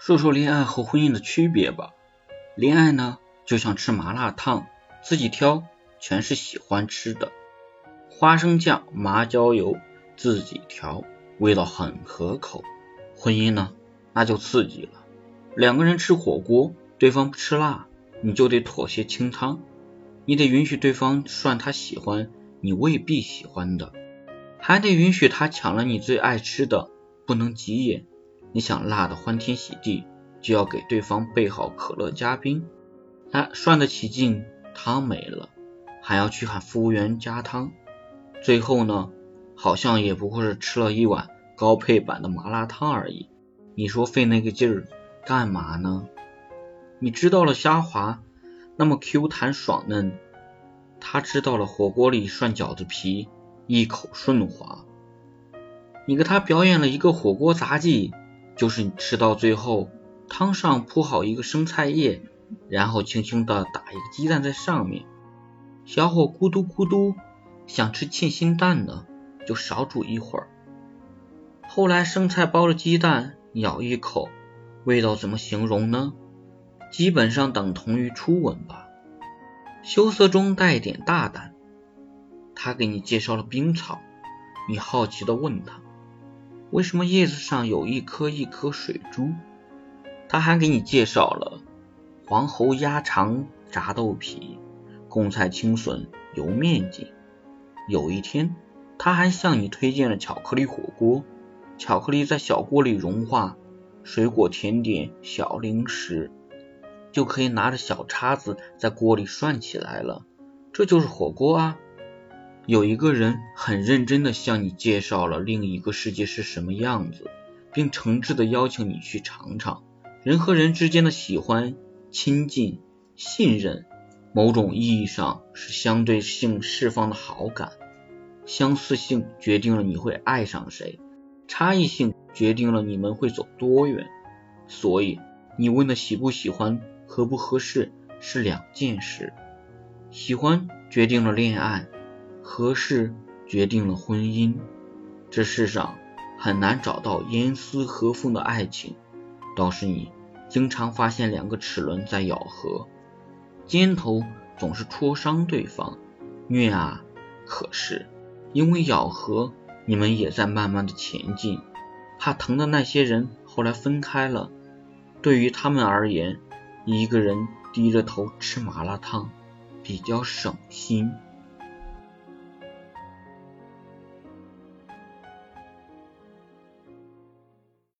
说说恋爱和婚姻的区别吧。恋爱呢，就像吃麻辣烫，自己挑，全是喜欢吃的，花生酱、麻椒油自己调，味道很可口。婚姻呢，那就刺激了。两个人吃火锅，对方不吃辣，你就得妥协清汤，你得允许对方涮他喜欢，你未必喜欢的，还得允许他抢了你最爱吃的，不能急眼。你想辣的欢天喜地，就要给对方备好可乐加冰。他涮得起劲，汤没了，还要去喊服务员加汤。最后呢，好像也不过是吃了一碗高配版的麻辣烫而已。你说费那个劲儿干嘛呢？你知道了虾滑那么 Q 弹爽嫩，他知道了火锅里涮饺子皮一口顺滑。你给他表演了一个火锅杂技。就是你吃到最后，汤上铺好一个生菜叶，然后轻轻的打一个鸡蛋在上面，小火咕嘟咕嘟，想吃沁心蛋的就少煮一会儿。后来生菜包了鸡蛋，咬一口，味道怎么形容呢？基本上等同于初吻吧。羞涩中带点大胆。他给你介绍了冰草，你好奇的问他。为什么叶子上有一颗一颗水珠？他还给你介绍了黄喉鸭肠炸豆皮、贡菜青笋油面筋。有一天，他还向你推荐了巧克力火锅，巧克力在小锅里融化，水果甜点、小零食就可以拿着小叉子在锅里涮起来了。这就是火锅啊！有一个人很认真的向你介绍了另一个世界是什么样子，并诚挚的邀请你去尝尝。人和人之间的喜欢、亲近、信任，某种意义上是相对性释放的好感。相似性决定了你会爱上谁，差异性决定了你们会走多远。所以，你问的喜不喜欢、合不合适是两件事。喜欢决定了恋爱。合适决定了婚姻。这世上很难找到严丝合缝的爱情，倒是你经常发现两个齿轮在咬合，尖头总是戳伤对方，虐啊！可是因为咬合，你们也在慢慢的前进。怕疼的那些人后来分开了，对于他们而言，一个人低着头吃麻辣烫比较省心。